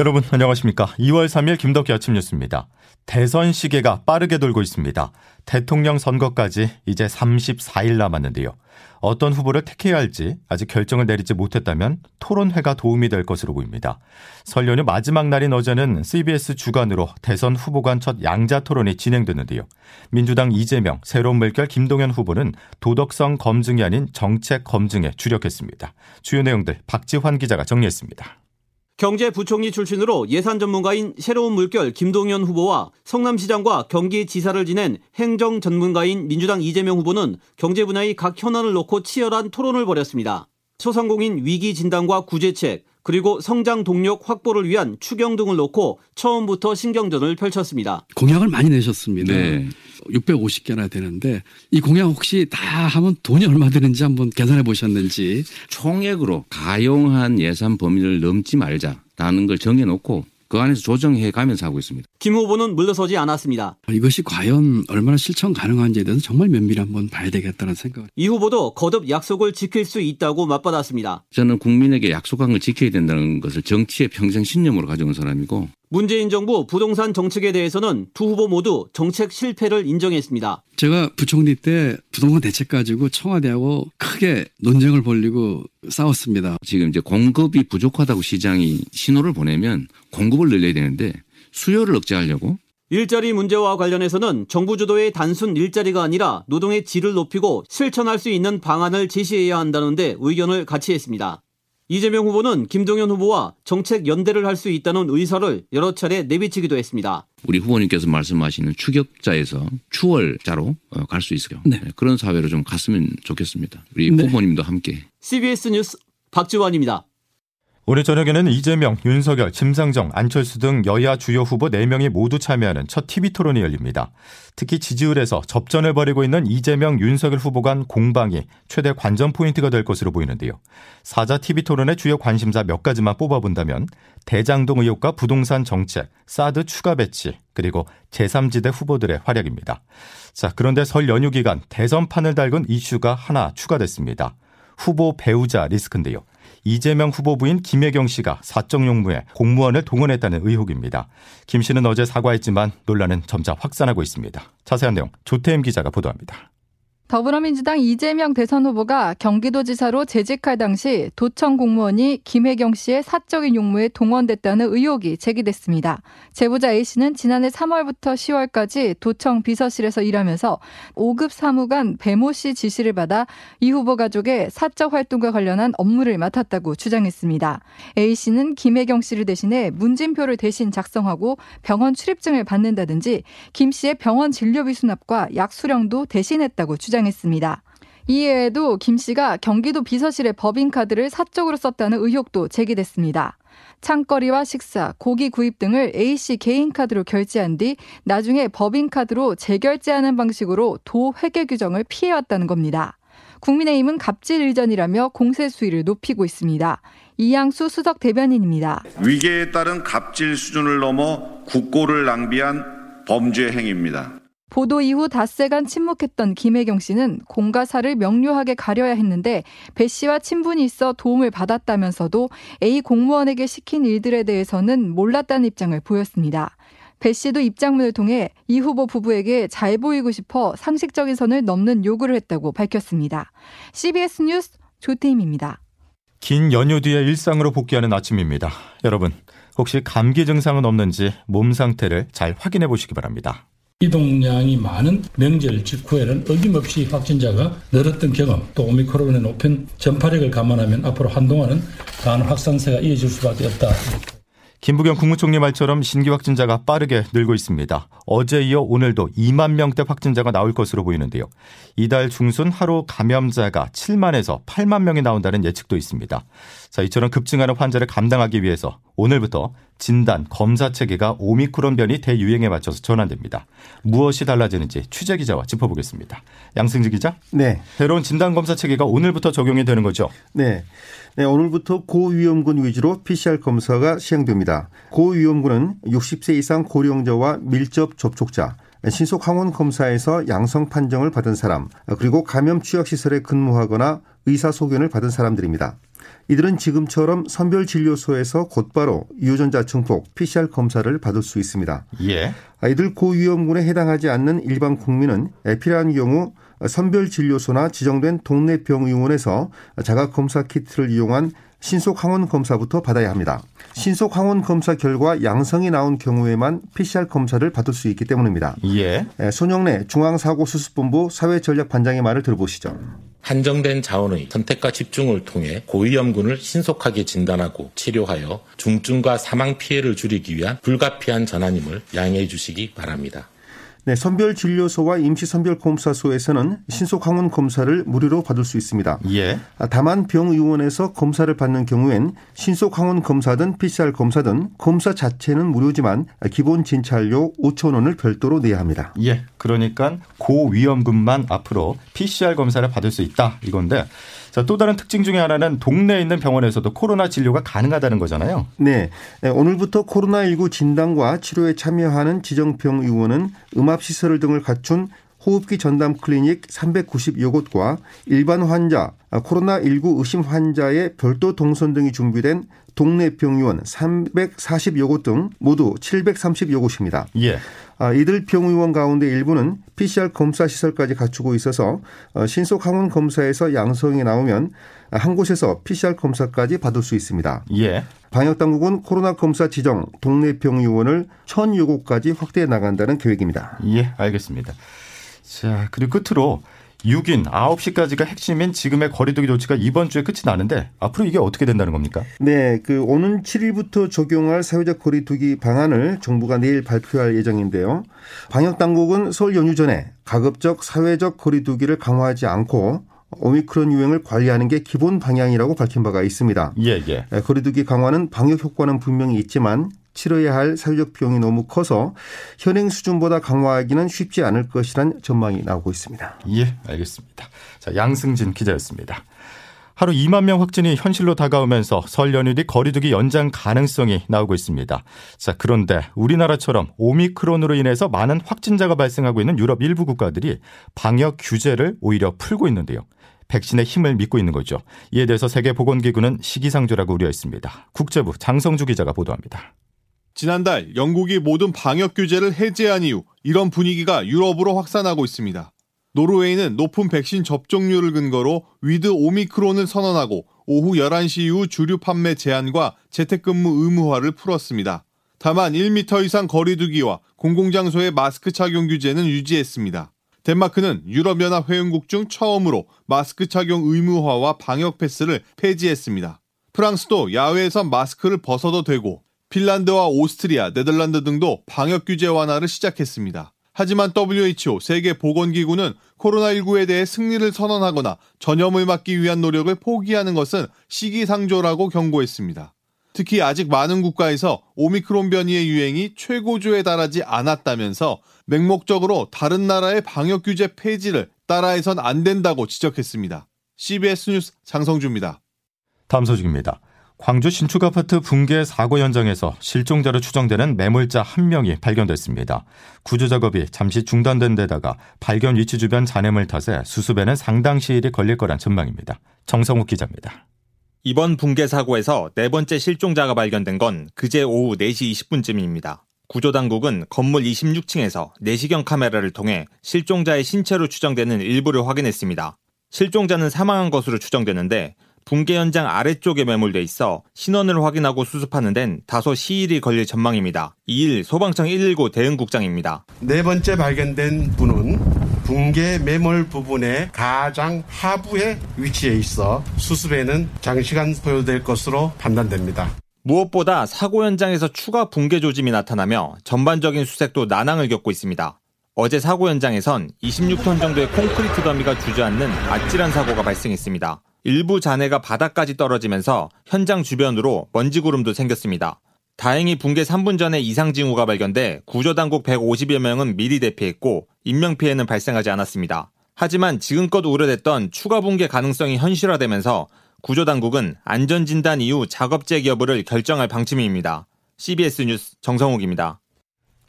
여러분 안녕하십니까. 2월 3일 김덕기 아침 뉴스입니다. 대선 시계가 빠르게 돌고 있습니다. 대통령 선거까지 이제 34일 남았는데요. 어떤 후보를 택해야 할지 아직 결정을 내리지 못했다면 토론회가 도움이 될 것으로 보입니다. 설 연휴 마지막 날인 어제는 CBS 주간으로 대선 후보 간 첫 양자 토론이 진행됐는데요. 민주당 이재명, 새로운 물결 김동연 후보는 도덕성 검증이 아닌 정책 검증에 주력했습니다. 주요 내용들 박지환 기자가 정리했습니다. 경제부총리 출신으로 예산 전문가인 새로운 물결 김동연 후보와 성남시장과 경기지사를 지낸 행정 전문가인 민주당 이재명 후보는 경제 분야의 각 현안을 놓고 치열한 토론을 벌였습니다. 소상공인 위기 진단과 구제책, 그리고 성장 동력 확보를 위한 추경 등을 놓고 처음부터 신경전을 펼쳤습니다. 공약을 많이 내셨습니다. 네. 650개나 되는데 이 공약 혹시 다 하면 돈이 얼마 드는지 한번 계산해 보셨는지 총액으로 가용한 예산 범위를 넘지 말자라는 걸 정해놓고 그 안에서 조정해 가면서 하고 있습니다. 김 후보는 물러서지 않았습니다. 이것이 과연 얼마나 실천 가능한지에 대해서 정말 면밀히 한번 봐야 되겠다는 생각. 이 후보도 거듭 약속을 지킬 수 있다고 맞받았습니다. 저는 국민에게 약속한 걸 지켜야 된다는 것을 정치의 평생 신념으로 가져온 사람이고 문재인 정부 부동산 정책에 대해서는 두 후보 모두 정책 실패를 인정했습니다. 제가 부총리 때 부동산 대책 가지고 청와대하고 크게 논쟁을 벌리고 싸웠습니다. 지금 이제 공급이 부족하다고 시장이 신호를 보내면 공급을 늘려야 되는데 수요를 억제하려고 일자리 문제와 관련해서는 정부 주도의 단순 일자리가 아니라 노동의 질을 높이고 실천할 수 있는 방안을 제시해야 한다는데 의견을 같이 했습니다. 이재명 후보는 김동연 후보와 정책 연대를 할 수 있다는 의사를 여러 차례 내비치기도 했습니다. 우리 후보님께서 말씀하시는 추격자에서 추월자로 어, 갈수 있어요. 네. 네. 그런 사회로 좀 갔으면 좋겠습니다. 우리 네. 후보님도 함께. CBS 뉴스 박지원입니다. 오늘 저녁에는 이재명, 윤석열, 심상정, 안철수 등 여야 주요 후보 4명이 모두 참여하는 첫 TV 토론이 열립니다. 특히 지지율에서 접전을 벌이고 있는 이재명, 윤석열 후보 간 공방이 최대 관전 포인트가 될 것으로 보이는데요. 사자 TV 토론의 주요 관심사 몇 가지만 뽑아본다면 대장동 의혹과 부동산 정책, 사드 추가 배치, 그리고 제3지대 후보들의 활약입니다. 자, 그런데 설 연휴 기간 대선판을 달군 이슈가 하나 추가됐습니다. 후보 배우자 리스크인데요. 이재명 후보 부인 김혜경 씨가 사적 용무에 공무원을 동원했다는 의혹입니다. 김 씨는 어제 사과했지만 논란은 점차 확산하고 있습니다. 자세한 내용 조태임 기자가 보도합니다. 더불어민주당 이재명 대선 후보가 경기도지사로 재직할 당시 도청 공무원이 김혜경 씨의 사적인 용무에 동원됐다는 의혹이 제기됐습니다. 제보자 A씨는 지난해 3월부터 10월까지 도청 비서실에서 일하면서 5급 사무관 배모 씨 지시를 받아 이 후보 가족의 사적 활동과 관련한 업무를 맡았다고 주장했습니다. A씨는 김혜경 씨를 대신해 문진표를 대신 작성하고 병원 출입증을 받는다든지 김 씨의 병원 진료비 수납과 약 수령도 대신했다고 주장했습니다. 주장했습니다. 이외에도 김 씨가 경기도 비서실의 법인카드를 사적으로 썼다는 의혹도 제기됐습니다. 창거리와 식사, 고기 구입 등을 A씨 개인카드로 결제한 뒤 나중에 법인카드로 재결제하는 방식으로 도 회계 규정을 피해왔다는 겁니다. 국민의힘은 갑질 의전이라며 공세 수위를 높이고 있습니다. 이양수 수석 대변인입니다. 위계에 따른 갑질 수준을 넘어 국고를 낭비한 범죄 행위입니다. 보도 이후 닷새간 침묵했던 김혜경 씨는 공과 사를 명료하게 가려야 했는데 배 씨와 친분이 있어 도움을 받았다면서도 A 공무원에게 시킨 일들에 대해서는 몰랐다는 입장을 보였습니다. 배 씨도 입장문을 통해 이 후보 부부에게 잘 보이고 싶어 상식적인 선을 넘는 요구를 했다고 밝혔습니다. CBS 뉴스 조태임입니다. 긴 연휴 뒤에 일상으로 복귀하는 아침입니다. 여러분, 혹시 감기 증상은 없는지 몸 상태를 잘 확인해 보시기 바랍니다. 이동량이 많은 명절 직후에는 어김없이 확진자가 늘었던 경험, 또 오미크론의 높은 전파력을 감안하면 앞으로 한동안은 강한 확산세가 이어질 수밖에 없다. 김부겸 국무총리 말처럼 신규 확진자가 빠르게 늘고 있습니다. 어제 이어 오늘도 2만 명대 확진자가 나올 것으로 보이는데요. 이달 중순 하루 감염자가 7만에서 8만 명이 나온다는 예측도 있습니다. 자, 이처럼 급증하는 환자를 감당하기 위해서 오늘부터 진단, 검사 체계가 오미크론 변이 대유행에 맞춰서 전환됩니다. 무엇이 달라지는지 취재 기자와 짚어보겠습니다. 양승지 기자. 네. 새로운 진단 검사 체계가 오늘부터 적용이 되는 거죠? 네. 네, 오늘부터 고위험군 위주로 PCR 검사가 시행됩니다. 고위험군은 60세 이상 고령자와 밀접 접촉자, 신속 항원 검사에서 양성 판정을 받은 사람, 그리고 감염 취약 시설에 근무하거나 의사 소견을 받은 사람들입니다. 이들은 지금처럼 선별진료소에서 곧바로 유전자 증폭 PCR 검사를 받을 수 있습니다. 예. 이들 고위험군에 해당하지 않는 일반 국민은 필요한 경우 선별진료소나 지정된 동네 병의원에서 자가검사 키트를 이용한 신속 항원 검사부터 받아야 합니다. 신속 항원 검사 결과 양성이 나온 경우에만 PCR 검사를 받을 수 있기 때문입니다. 예. 손영래 중앙사고수습본부 사회전략반장의 말을 들어보시죠. 한정된 자원의 선택과 집중을 통해 고위험군을 신속하게 진단하고 치료하여 중증과 사망 피해를 줄이기 위한 불가피한 전환임을 양해해 주시기 바랍니다. 네, 선별진료소와 임시선별검사소에서는 신속항원 검사를 무료로 받을 수 있습니다. 예. 다만 병의원에서 검사를 받는 경우엔 신속항원 검사든 PCR 검사든 검사 자체는 무료지만 기본 진찰료 5천 원을 별도로 내야 합니다. 예. 그러니까 고위험군만 앞으로 PCR 검사를 받을 수 있다 이건데 자, 또 다른 특징 중에 하나는 동네에 있는 병원에서도 코로나 진료가 가능하다는 거잖아요. 네. 네 오늘부터 코로나19 진단과 치료에 참여하는 지정병 의원은 음압시설 등을 갖춘 호흡기 전담 클리닉 390여 곳과 일반 환자, 코로나19 의심 환자의 별도 동선 등이 준비된 동네 병의원 340여 곳 등 모두 730여 곳입니다. 예. 아, 이들 병의원 가운데 일부는 PCR 검사 시설까지 갖추고 있어서 어, 신속 항원 검사에서 양성이 나오면 한 곳에서 PCR 검사까지 받을 수 있습니다. 예. 방역 당국은 코로나 검사 지정 동네 병의원을 1,000여 곳까지 확대해 나간다는 계획입니다. 예, 알겠습니다. 자, 그리고 끝으로 6인 9시까지가 핵심인 지금의 거리두기 조치가 이번 주에 끝이 나는데 앞으로 이게 어떻게 된다는 겁니까? 네, 그 오는 7일부터 적용할 사회적 거리두기 방안을 정부가 내일 발표할 예정인데요. 방역 당국은 설 연휴 전에 가급적 사회적 거리두기를 강화하지 않고 오미크론 유행을 관리하는 게 기본 방향이라고 밝힌 바가 있습니다. 예, 예. 거리두기 강화는 방역 효과는 분명히 있지만 치러야 할 사회적 비용이 너무 커서 현행 수준보다 강화하기는 쉽지 않을 것이란 전망이 나오고 있습니다. 예, 알겠습니다. 자, 양승진 기자였습니다. 하루 2만 명 확진이 현실로 다가오면서 설 연휴 뒤 거리두기 연장 가능성이 나오고 있습니다. 자, 그런데 우리나라처럼 오미크론으로 인해서 많은 확진자가 발생하고 있는 유럽 일부 국가들이 방역 규제를 오히려 풀고 있는데요. 백신의 힘을 믿고 있는 거죠. 이에 대해서 세계보건기구는 시기상조라고 우려했습니다. 국제부 장성주 기자가 보도합니다. 지난달 영국이 모든 방역 규제를 해제한 이후 이런 분위기가 유럽으로 확산하고 있습니다. 노르웨이는 높은 백신 접종률을 근거로 with 오미크론을 선언하고 오후 11시 이후 주류 판매 제한과 재택근무 의무화를 풀었습니다. 다만 1m 이상 거리두기와 공공장소의 마스크 착용 규제는 유지했습니다. 덴마크는 유럽연합 회원국 중 처음으로 마스크 착용 의무화와 방역 패스를 폐지했습니다. 프랑스도 야외에서 마스크를 벗어도 되고 핀란드와 오스트리아, 네덜란드 등도 방역 규제 완화를 시작했습니다. 하지만 WHO 세계보건기구는 코로나19에 대해 승리를 선언하거나 전염을 막기 위한 노력을 포기하는 것은 시기상조라고 경고했습니다. 특히 아직 많은 국가에서 오미크론 변이의 유행이 최고조에 달하지 않았다면서 맹목적으로 다른 나라의 방역 규제 폐지를 따라해선 안 된다고 지적했습니다. CBS 뉴스 장성주입니다. 다음 소식입니다. 광주 신축 아파트 붕괴 사고 현장에서 실종자로 추정되는 매몰자 한 명이 발견됐습니다. 구조 작업이 잠시 중단된 데다가 발견 위치 주변 잔해물 탓에 수습에는 상당 시일이 걸릴 거란 전망입니다. 정성욱 기자입니다. 이번 붕괴 사고에서 네 번째 실종자가 발견된 건 그제 오후 4시 20분쯤입니다. 구조 당국은 건물 26층에서 내시경 카메라를 통해 실종자의 신체로 추정되는 일부를 확인했습니다. 실종자는 사망한 것으로 추정되는데 붕괴 현장 아래쪽에 매몰돼 있어 신원을 확인하고 수습하는 데는 다소 시일이 걸릴 전망입니다. 2일 소방청 119 대응국장입니다. 네 번째 발견된 분은 붕괴 매몰 부분의 가장 하부에 위치해 있어 수습에는 장시간 소요될 것으로 판단됩니다. 무엇보다 사고 현장에서 추가 붕괴 조짐이 나타나며 전반적인 수색도 난항을 겪고 있습니다. 어제 사고 현장에선 26톤 정도의 콘크리트 더미가 주저앉는 아찔한 사고가 발생했습니다. 일부 잔해가 바닥까지 떨어지면서 현장 주변으로 먼지 구름도 생겼습니다. 다행히 붕괴 3분 전에 이상 징후가 발견돼 구조당국 150여 명은 미리 대피했고 인명피해는 발생하지 않았습니다. 하지만 지금껏 우려됐던 추가 붕괴 가능성이 현실화되면서 구조당국은 안전진단 이후 작업 여부를 결정할 방침입니다. CBS 뉴스 정성욱입니다.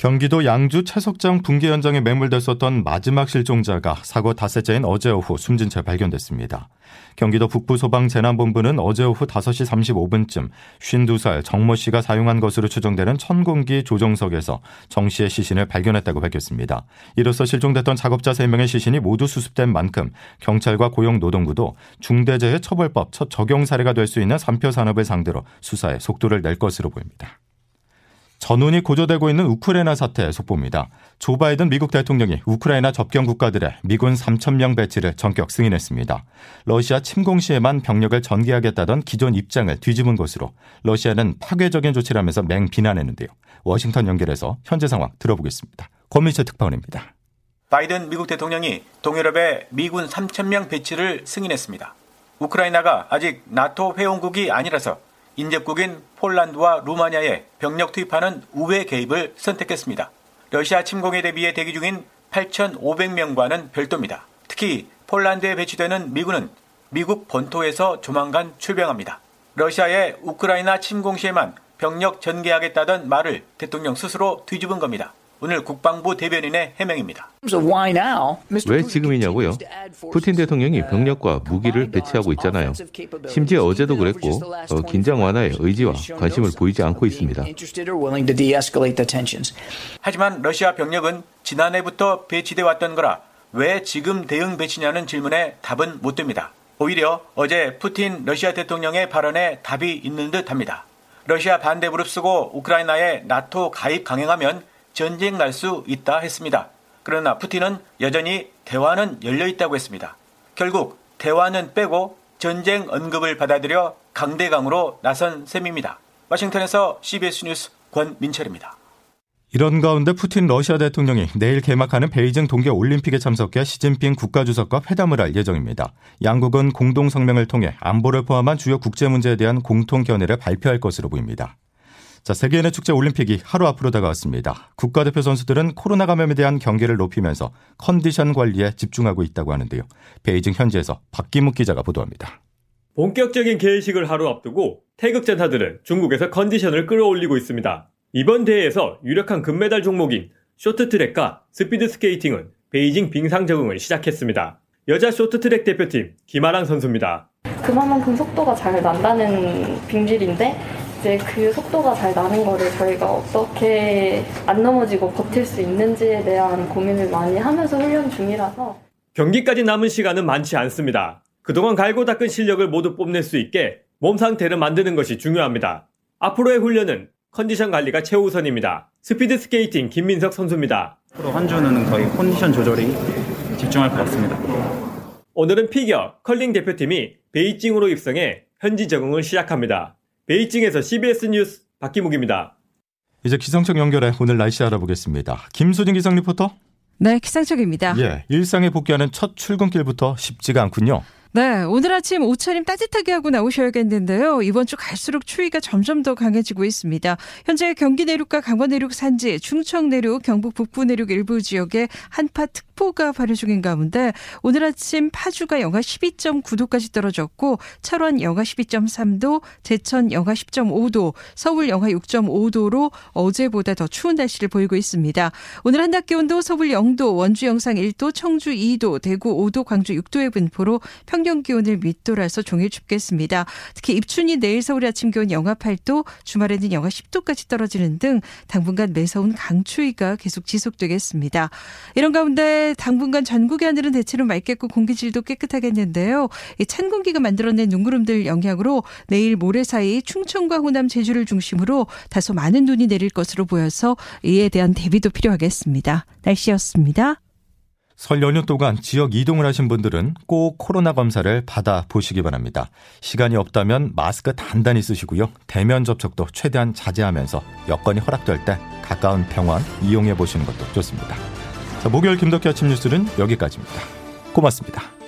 경기도 양주 채석장 붕괴 현장에 매몰됐었던 마지막 실종자가 사고 닷새째인 어제 오후 숨진 채 발견됐습니다. 경기도 북부소방재난본부는 어제 오후 5시 35분쯤 52살 정모 씨가 사용한 것으로 추정되는 천공기 조정석에서 정 씨의 시신을 발견했다고 밝혔습니다. 이로써 실종됐던 작업자 3명의 시신이 모두 수습된 만큼 경찰과 고용노동부도 중대재해 처벌법 첫 적용 사례가 될 수 있는 산표 산업을 상대로 수사에 속도를 낼 것으로 보입니다. 전운이 고조되고 있는 우크라이나 사태 속보입니다. 조 바이든 미국 대통령이 우크라이나 접경 국가들의 미군 3천명 배치를 전격 승인했습니다. 러시아 침공 시에만 병력을 전개하겠다던 기존 입장을 뒤집은 것으로 러시아는 파괴적인 조치라면서 맹 비난했는데요. 워싱턴 연결해서 현재 상황 들어보겠습니다. 권미철 특파원입니다. 바이든 미국 대통령이 동유럽에 미군 3천명 배치를 승인했습니다. 우크라이나가 아직 나토 회원국이 아니라서 인접국인 폴란드와 루마니아에 병력 투입하는 우회 개입을 선택했습니다. 러시아 침공에 대비해 대기 중인 8,500명과는 별도입니다. 특히 폴란드에 배치되는 미군은 미국 본토에서 조만간 출병합니다. 러시아의 우크라이나 침공 시에만 병력 전개하겠다던 말을 대통령 스스로 뒤집은 겁니다. 오늘 국방부 대변인의 해명입니다. 왜 지금이냐고요? 푸틴 대통령이 병력과 무기를 배치하고 있잖아요. 심지어 어제도 그랬고 어, 긴장 완화의 의지와 관심을 보이지 않고 있습니다. 하지만 러시아 병력은 지난해부터 배치돼 왔던 거라 왜 지금 대응 배치냐는 질문에 답은 못 됩니다. 오히려 어제 푸틴 러시아 대통령의 발언에 답이 있는 듯 합니다. 러시아 반대 무릅쓰고 우크라이나에 나토 가입 강행하면 전쟁 날 수 있다 했습니다. 그러나 푸틴은 여전히 대화는 열려 있다고 했습니다. 결국 대화는 빼고 전쟁 언급을 받아들여 강대강으로 나선 셈입니다. 워싱턴에서 CBS 뉴스 권민철입니다. 이런 가운데 푸틴 러시아 대통령이 내일 개막하는 베이징 동계 올림픽에 참석해 시진핑 국가주석과 회담을 할 예정입니다. 양국은 공동 성명을 통해 안보를 포함한 주요 국제 문제에 대한 공통 견해를 발표할 것으로 보입니다. 자, 세계인의 축제 올림픽이 하루 앞으로 다가왔습니다. 국가대표 선수들은 코로나 감염에 대한 경계를 높이면서 컨디션 관리에 집중하고 있다고 하는데요. 베이징 현지에서 박기묵 기자가 보도합니다. 본격적인 개회식을 하루 앞두고 태극전사들은 중국에서 컨디션을 끌어올리고 있습니다. 이번 대회에서 유력한 금메달 종목인 쇼트트랙과 스피드 스케이팅은 베이징 빙상 적응을 시작했습니다. 여자 쇼트트랙 대표팀 김아랑 선수입니다. 그만큼 속도가 잘 난다는 빙질인데 이제 그 속도가 잘 나는 거를 저희가 어떻게 안 넘어지고 버틸 수 있는지에 대한 고민을 많이 하면서 훈련 중이라서 경기까지 남은 시간은 많지 않습니다. 그동안 갈고 닦은 실력을 모두 뽐낼 수 있게 몸 상태를 만드는 것이 중요합니다. 앞으로의 훈련은 컨디션 관리가 최우선입니다. 스피드 스케이팅 김민석 선수입니다. 앞으로 한 주는 거의 컨디션 조절이 집중할 것 같습니다. 오늘은 피겨 컬링 대표팀이 베이징으로 입성해 현지 적응을 시작합니다. 베이징에서 CBS 뉴스 박기묵입니다. 이제 기상청 연결해 오늘 날씨 알아보겠습니다. 김수진 기상 리포터. 네, 기상청입니다. 예, 일상에 복귀하는 첫 출근길부터 쉽지가 않군요. 네, 오늘 아침 옷차림 따뜻하게 하고 나오셔야겠는데요. 이번 주 갈수록 추위가 점점 더 강해지고 있습니다. 현재 경기 내륙과 강원 내륙 산지, 충청 내륙, 경북 북부 내륙 일부 지역에 한파 특 보가 발효 중인 가운데 오늘 아침 파주가 영하 12.9도까지 떨어졌고 철원 영하 12.3도, 제천 영하 10.5도, 서울 영하 6.5도로 어제보다 더 추운 날씨를 보이고 있습니다. 오늘 한낮 기온도 서울 0도, 원주 영상 1도, 청주 2도, 대구 5도, 광주 6도의 분포로 평 평년 기온을 밑돌아서 종일 춥겠습니다. 특히 입춘이 내일 서울 아침 기온 영하 8도, 주말에는 영하 10도까지 떨어지는 등 당분간 매서운 강추위가 계속 지속되겠습니다. 이런 가운데 당분간 전국의 하늘은 대체로 맑겠고 공기질도 깨끗하겠는데요. 찬 공기가 만들어낸 눈구름들 영향으로 내일 모레 사이 충청과 호남 제주를 중심으로 다소 많은 눈이 내릴 것으로 보여서 이에 대한 대비도 필요하겠습니다. 날씨였습니다. 설 연휴 동안 지역 이동을 하신 분들은 꼭 코로나 검사를 받아 보시기 바랍니다. 시간이 없다면 마스크 단단히 쓰시고요. 대면 접촉도 최대한 자제하면서 여건이 허락될 때 가까운 병원 이용해 보시는 것도 좋습니다. 자, 목요일 김덕기 아침 뉴스는 여기까지입니다. 고맙습니다.